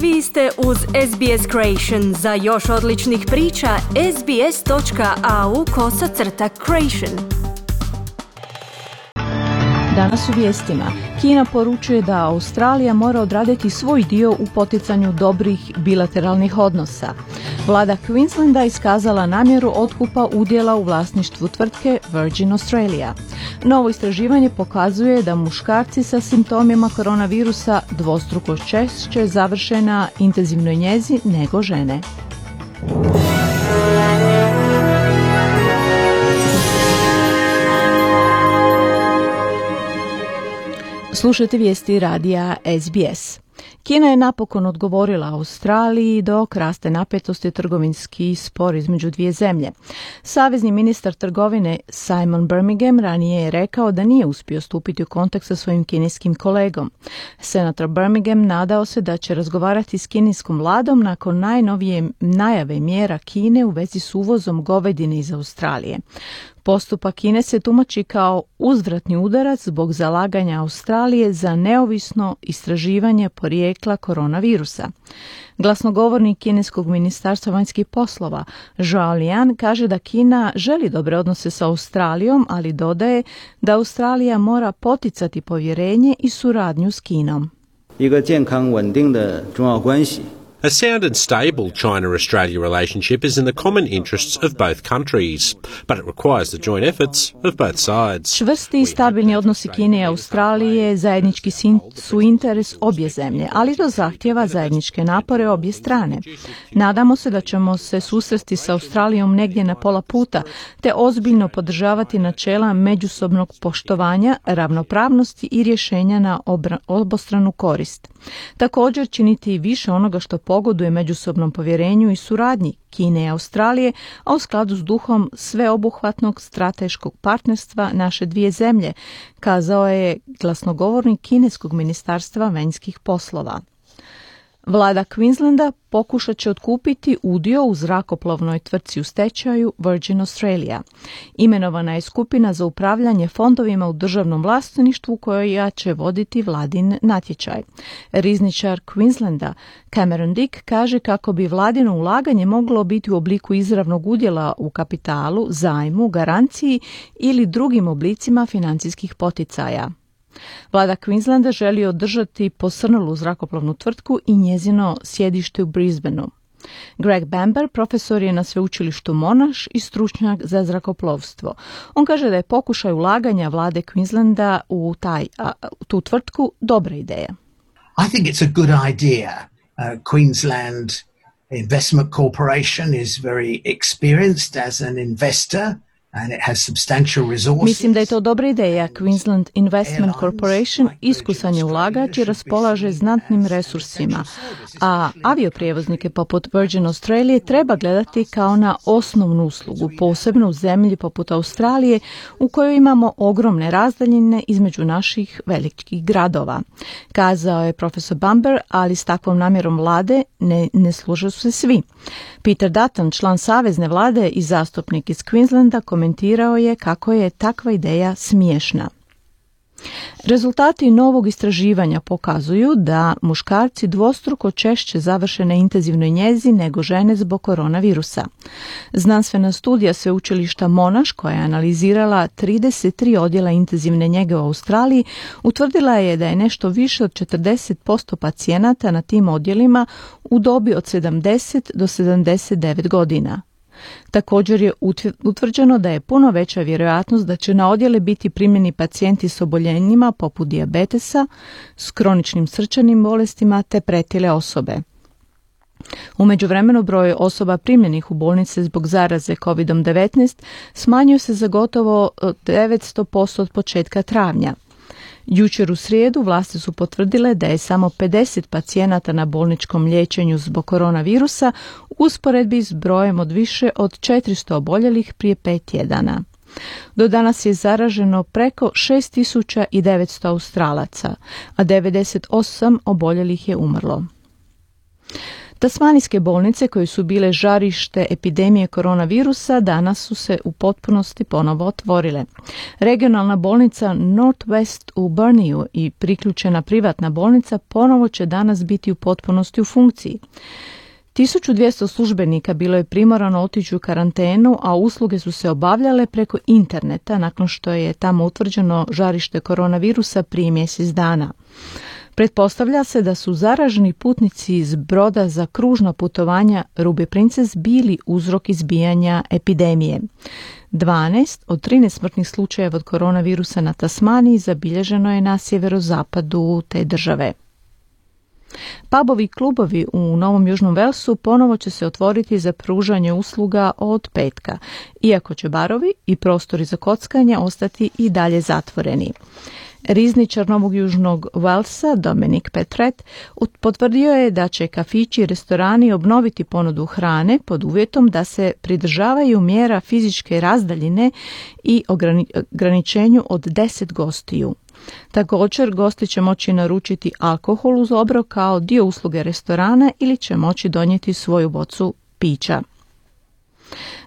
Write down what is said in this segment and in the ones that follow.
Vi ste uz SBS Creation. Za još odličnih priča, sbs.au kosacrta creation. Danas u vijestima. Kina poručuje da Australija mora odraditi svoj dio u poticanju dobrih bilateralnih odnosa. Vlada Queenslanda iskazala namjeru otkupa udjela u vlasništvu tvrtke Virgin Australia. Novo istraživanje pokazuje da muškarci sa simptomima koronavirusa dvostruko češće završe na intenzivnoj njezi nego žene. Slušajte vijesti radija SBS. Kina je napokon odgovorila Australiji dok raste napetosti trgovinski spor između dvije zemlje. Savezni ministar trgovine Simon Birmingham ranije je rekao da nije uspio stupiti u kontakt sa svojim kineskim kolegom. Senator Birmingham nadao se da će razgovarati s kineskom vladom nakon najnovije najave mjera Kine u vezi s uvozom govedine iz Australije. Postupak Kine se tumači kao uzvratni udarac zbog zalaganja Australije za neovisno istraživanje porijekla koronavirusa. Glasnogovornik kineskog ministarstva vanjskih poslova Zhao Lian kaže da Kina želi dobre odnose sa Australijom, ali dodaje da Australija mora poticati povjerenje i suradnju s Kinom. 一个健康稳定的中澳关系 a sound and stable China Australia relationship is in the common interests of both countries, but it requires the joint efforts of both sides. Čvrsti i stabilni odnosi Kine i Australije zajednički su interes obje zemlje, ali to zahtjeva zajedničke napore obje strane. Nadamo se da ćemo se susresti sa Australijom negdje na pola puta, te ozbiljno podržavati načela međusobnog poštovanja, ravnopravnosti i rješenja na obostranu korist. Također činiti više onoga što pogoduje međusobnom povjerenju i suradnji Kine i Australije, a u skladu s duhom sveobuhvatnog strateškog partnerstva naše dvije zemlje, kazao je glasnogovornik Kineskog ministarstva vanjskih poslova. Vlada Queenslanda pokušat će otkupiti udio u zrakoplovnoj tvrtci u stečaju Virgin Australia. Imenovana je skupina za upravljanje fondovima u državnom vlasništvu koja će voditi vladin natječaj. Rizničar Queenslanda Cameron Dick kaže kako bi vladino ulaganje moglo biti u obliku izravnog udjela u kapitalu, zajmu, garanciji ili drugim oblicima financijskih poticaja. Vlada Queenslanda želi održati posrnulu zrakoplovnu tvrtku i njezino sjedište u Brisbaneu. Greg Bamber profesor je na sveučilištu Monash i stručnjak za zrakoplovstvo. On kaže da je pokušaj ulaganja vlade Queenslanda u taj, a, tu tvrtku dobra ideja. I think it's a good idea. Uh, Queensland Investment Corporation is very experienced as an investor. Mislim da je to dobra ideja. Queensland Investment Corporation iskusan je ulagač i raspolaže znatnim resursima, a avioprijevoznike poput Virgin Australia treba gledati kao na osnovnu uslugu, posebno u zemlji poput Australije u kojoj imamo ogromne razdaljine između naših velikih gradova. Kazao je profesor Bamber, ali s takvom namjerom vlade ne, ne služe se svi. Peter Dutton, član savezne vlade i zastupnik iz Queenslanda, komentirao je kako je takva ideja smiješna. Rezultati novog istraživanja pokazuju da muškarci dvostruko češće završe na intenzivnoj njezi nego žene zbog koronavirusa. Znanstvena studija sveučilišta Monaš koja je analizirala 33 odjela intenzivne njege u Australiji utvrdila je da je nešto više od 40% pacijenata na tim odjelima u dobi od 70 do 79 godina. Također je utvrđeno da je puno veća vjerojatnost da će na odjele biti primljeni pacijenti s oboljenjima poput dijabetesa, s kroničnim srčanim bolestima te pretile osobe. U međuvremenu broj osoba primljenih u bolnice zbog zaraze COVID-19 smanjio se za gotovo 900% od početka travnja. Jučer u srijedu vlasti su potvrdile da je samo 50 pacijenata na bolničkom liječenju zbog koronavirusa usporedbi s brojem od više od 400 oboljelih prije pet tjedana. Do danas je zaraženo preko 6900 australaca, a 98 oboljelih je umrlo. Tasmanijske bolnice koje su bile žarište epidemije koronavirusa danas su se u potpunosti ponovo otvorile. Regionalna bolnica Northwest u Burniju i priključena privatna bolnica ponovo će danas biti u potpunosti u funkciji. 1200 službenika bilo je primorano otići u karantenu, a usluge su se obavljale preko interneta nakon što je tamo utvrđeno žarište koronavirusa prije mjesec dana. Pretpostavlja se da su zaraženi putnici iz broda za kružno putovanja Ruby Princess bili uzrok izbijanja epidemije. 12 od 13 smrtnih slučajeva od koronavirusa na Tasmaniji zabilježeno je na sjeverozapadu te države. Pubovi klubovi u Novom Južnom Velsu ponovo će se otvoriti za pružanje usluga od petka, iako će barovi i prostori za kockanje ostati i dalje zatvoreni. Rizničar Novog Južnog Velsa, Dominik Petret, potvrdio je da će kafići i restorani obnoviti ponudu hrane pod uvjetom da se pridržavaju mjera fizičke razdaljine i ograničenju od 10 gostiju. Također, gosti će moći naručiti alkohol uz obrok kao dio usluge restorana ili će moći donijeti svoju bocu pića.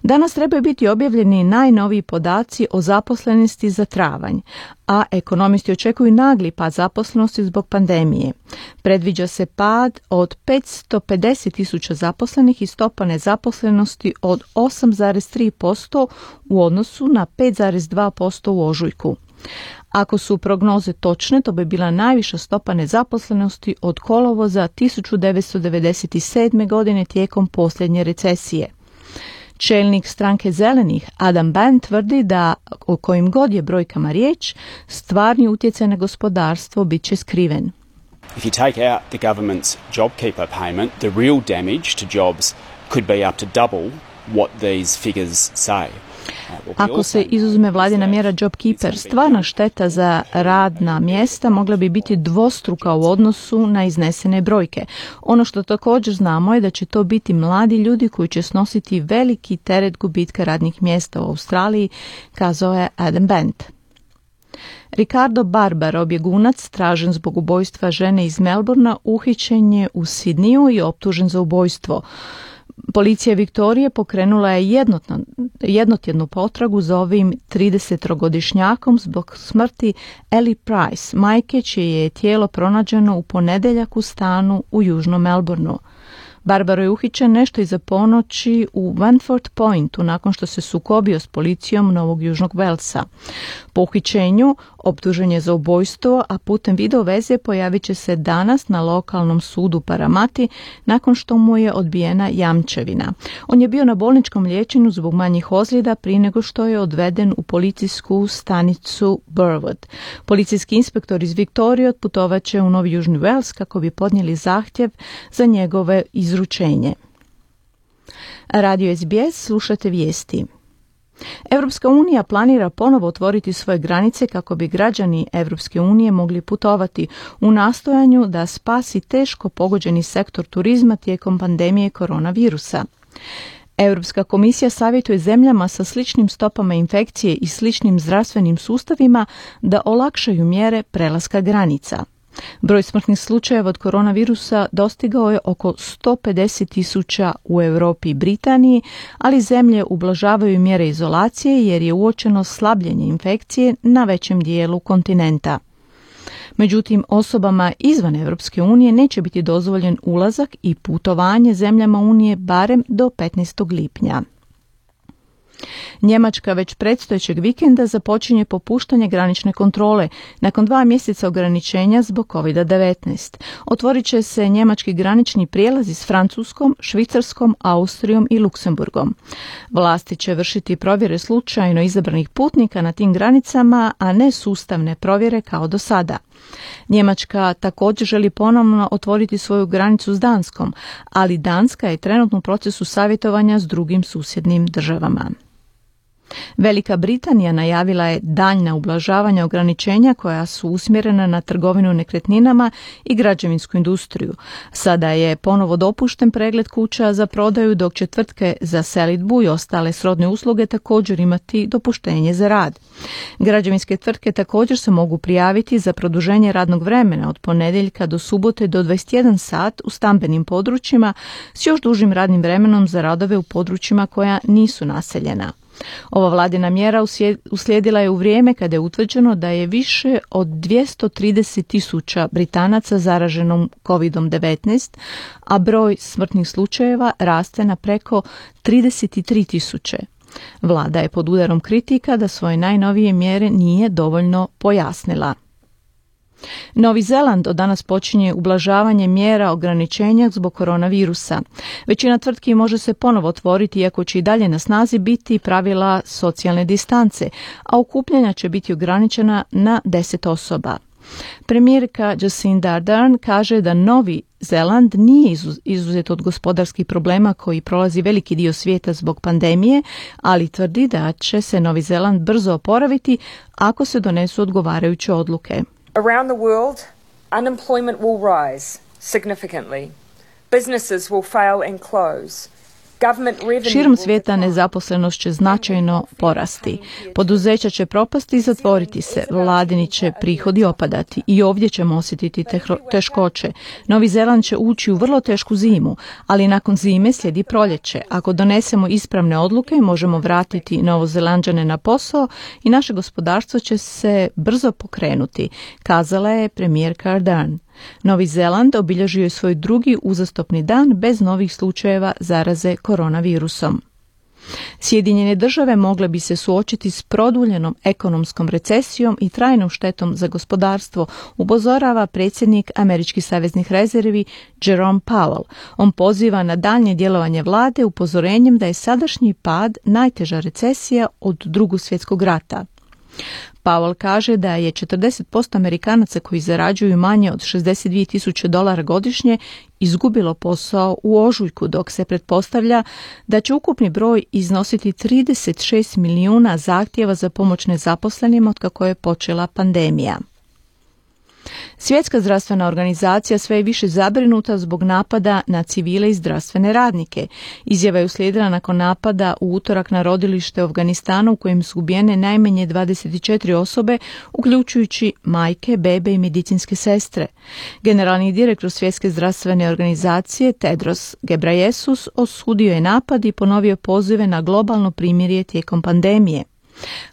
Danas trebaju biti objavljeni najnoviji podaci o zaposlenosti za travanj, a ekonomisti očekuju nagli pad zaposlenosti zbog pandemije. Predviđa se pad od 550 tisuća zaposlenih i stopa nezaposlenosti od 8,3% u odnosu na 5,2% u ožujku. Ako su prognoze točne, to bi bila najviša stopa nezaposlenosti od kolovoza 1997. godine tijekom posljednje recesije. Čelnik stranke zelenih Adam Ban tvrdi da o kojim god je brojkama riječ, stvarni utjecaj na gospodarstvo bit će skriven. If you take out the government's JobKeeper payment, the real damage to jobs could be up to double what these figures say. Ako se izuzme vladina mjera JobKeeper, stvarna šteta za radna mjesta mogla bi biti dvostruka u odnosu na iznesene brojke. Ono što također znamo je da će to biti mladi ljudi koji će snositi veliki teret gubitka radnih mjesta u Australiji, kazao je Adam Bent. Ricardo Barbaro, objegunac, tražen zbog ubojstva žene iz Melbourna, uhićen je u Sidniju i optužen za ubojstvo. Policija Viktorije pokrenula je jednotjednu potragu za ovim 30-godišnjakom zbog smrti Ellie Price, majke čije je tijelo pronađeno u ponedjeljak u stanu u Južnom Melbourneu. Barbaro je uhićen nešto iza ponoći u Vanford Pointu nakon što se sukobio s policijom Novog Južnog Velsa. Po uhićenju optužen je za ubojstvo, a putem video veze pojavit će se danas na lokalnom sudu Paramati nakon što mu je odbijena jamčevina. On je bio na bolničkom liječenju zbog manjih ozljeda prije nego što je odveden u policijsku stanicu Burwood. Policijski inspektor iz Viktorije otputovat će u Novi Južni Wales kako bi podnijeli zahtjev za njegove izručenje. Radio SBS slušate vijesti. Europska unija planira ponovo otvoriti svoje granice kako bi građani Europske unije mogli putovati u nastojanju da spasi teško pogođeni sektor turizma tijekom pandemije koronavirusa. Europska komisija savjetuje zemljama sa sličnim stopama infekcije i sličnim zdravstvenim sustavima da olakšaju mjere prelaska granica. Broj smrtnih slučajeva od koronavirusa dostigao je oko 150 tisuća u Europi i Britaniji, ali zemlje ublažavaju mjere izolacije jer je uočeno slabljenje infekcije na većem dijelu kontinenta. Međutim, osobama izvan Europske unije neće biti dozvoljen ulazak i putovanje zemljama Unije barem do 15. lipnja. Njemačka već predstojećeg vikenda započinje popuštanje granične kontrole nakon dva mjeseca ograničenja zbog COVID-19. Otvorit će se njemački granični prijelazi s Francuskom, Švicarskom, Austrijom i Luksemburgom. Vlasti će vršiti provjere slučajno izabranih putnika na tim granicama, a ne sustavne provjere kao do sada. Njemačka također želi ponovno otvoriti svoju granicu s Danskom, ali Danska je trenutno u procesu savjetovanja s drugim susjednim državama. Velika Britanija najavila je daljna ublažavanja ograničenja koja su usmjerena na trgovinu nekretninama i građevinsku industriju. Sada je ponovo dopušten pregled kuća za prodaju dok će tvrtke za selitbu i ostale srodne usluge također imati dopuštenje za rad. Građevinske tvrtke također se mogu prijaviti za produženje radnog vremena od ponedjeljka do subote do 21 sat u stambenim područjima s još dužim radnim vremenom za radove u područjima koja nisu naseljena. Ova vladina mjera uslijedila je u vrijeme kada je utvrđeno da je više od 230 tisuća Britanaca zaraženom COVID-19, a broj smrtnih slučajeva raste na preko 33 tisuće. Vlada je pod udarom kritika da svoje najnovije mjere nije dovoljno pojasnila. Novi Zeland od danas počinje ublažavanje mjera ograničenja zbog koronavirusa. Većina tvrtki može se ponovo otvoriti iako će i dalje na snazi biti pravila socijalne distance, a okupljanja će biti ograničena na 10 osoba. Premijerka Jacinda Ardern kaže da Novi Zeland nije izuzet od gospodarskih problema koji prolazi veliki dio svijeta zbog pandemije, ali tvrdi da će se Novi Zeland brzo oporaviti ako se donesu odgovarajuće odluke. Around the world, unemployment will rise significantly. Businesses will fail and close. Širom svijeta nezaposlenost će značajno porasti. Poduzeća će propasti i zatvoriti se, vladini će prihodi opadati i ovdje ćemo osjetiti teškoće. Novi Zeland će ući u vrlo tešku zimu, ali nakon zime slijedi proljeće. Ako donesemo ispravne odluke, možemo vratiti Novozelanđane na posao i naše gospodarstvo će se brzo pokrenuti, kazala je premijerka Ardern. Novi Zeland obilježio je svoj drugi uzastopni dan bez novih slučajeva zaraze koronavirusom. Sjedinjene države mogle bi se suočiti s produljenom ekonomskom recesijom i trajnom štetom za gospodarstvo, upozorava predsjednik Američkih saveznih rezervi Jerome Powell. On poziva na daljnje djelovanje vlade upozorenjem da je sadašnji pad najteža recesija od drugog svjetskog rata. Powell kaže da je 40% Amerikanaca koji zarađuju manje od 62 tisuće dolara godišnje izgubilo posao u ožujku, dok se pretpostavlja da će ukupni broj iznositi 36 milijuna zahtjeva za pomoć nezaposlenima od kako je počela pandemija. Svjetska zdravstvena organizacija sve je više zabrinuta zbog napada na civile i zdravstvene radnike. Izjava je uslijedila nakon napada u utorak na rodilište u Afganistanu u kojem su ubijene najmanje 24 osobe, uključujući majke, bebe i medicinske sestre. Generalni direktor Svjetske zdravstvene organizacije Tedros Gebrayesus osudio je napad i ponovio pozive na globalno primirje tijekom pandemije.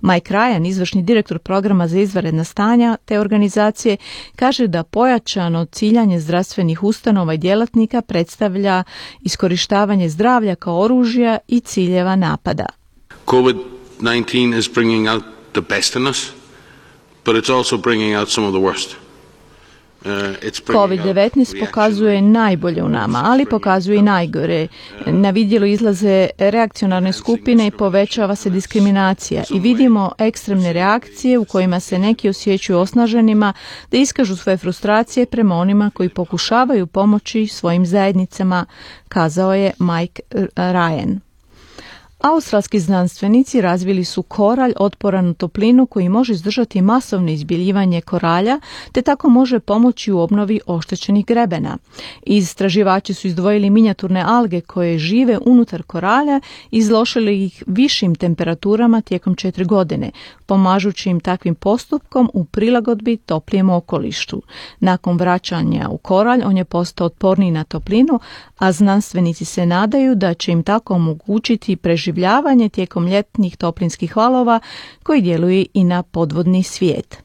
Mike Ryan, izvršni direktor programa za izvanredna stanja te organizacije, kaže da pojačano ciljanje zdravstvenih ustanova i djelatnika predstavlja iskorištavanje zdravlja kao oružja i ciljeva napada. COVID-19 is bringing out the best in us, but it's also bringing out some of the worst. Uh, COVID-19 pokazuje najbolje u nama, ali pokazuje i najgore. Na vidjelu izlaze reakcionarne skupine i povećava se diskriminacija i vidimo ekstremne reakcije u kojima se neki osjećaju osnaženima da iskažu svoje frustracije prema onima koji pokušavaju pomoći svojim zajednicama, kazao je Mike Ryan. Australski znanstvenici razvili su koralj otporan toplinu koji može izdržati masovno izbjeljivanje koralja te tako može pomoći u obnovi oštećenih grebena. Istraživači su izdvojili minijaturne alge koje žive unutar koralja i izlošili ih višim temperaturama tijekom četiri godine, pomažući im takvim postupkom u prilagodbi toplijem okolištu. Nakon vraćanja u koralj on je postao otporniji na toplinu, a znanstvenici se nadaju da će im tako omogućiti preživljavanje tijekom ljetnih toplinskih valova koji djeluju i na podvodni svijet.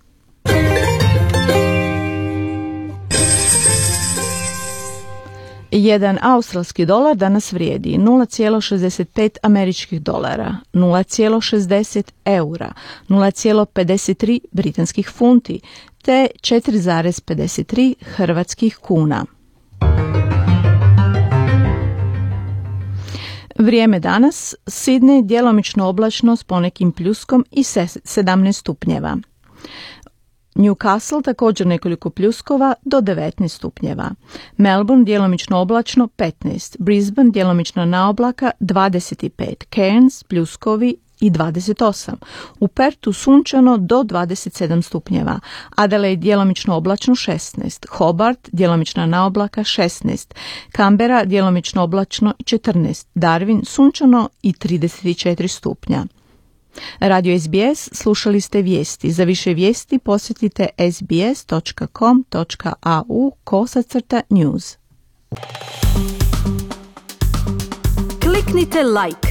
Jedan australski dolar danas vrijedi 0,65 američkih dolara, 0,60 eura, 0,53 britanskih funti te 4,53 hrvatskih kuna. Vrijeme danas, Sidney djelomično oblačno s ponekim pljuskom i 17 stupnjeva. Newcastle također nekoliko pljuskova do 19 stupnjeva. Melbourne djelomično oblačno 15, Brisbane djelomično na oblaka 25, Cairns pljuskovi i 28. U Pertu sunčano do 27 stupnjeva. Adelaide djelomično oblačno 16. Hobart djelomična naoblaka 16. Canberra djelomično oblačno 14. Darwin sunčano i 34 stupnja. Radio SBS slušali ste vijesti. Za više vijesti posjetite sbs.com.au kosacrta news. Kliknite like,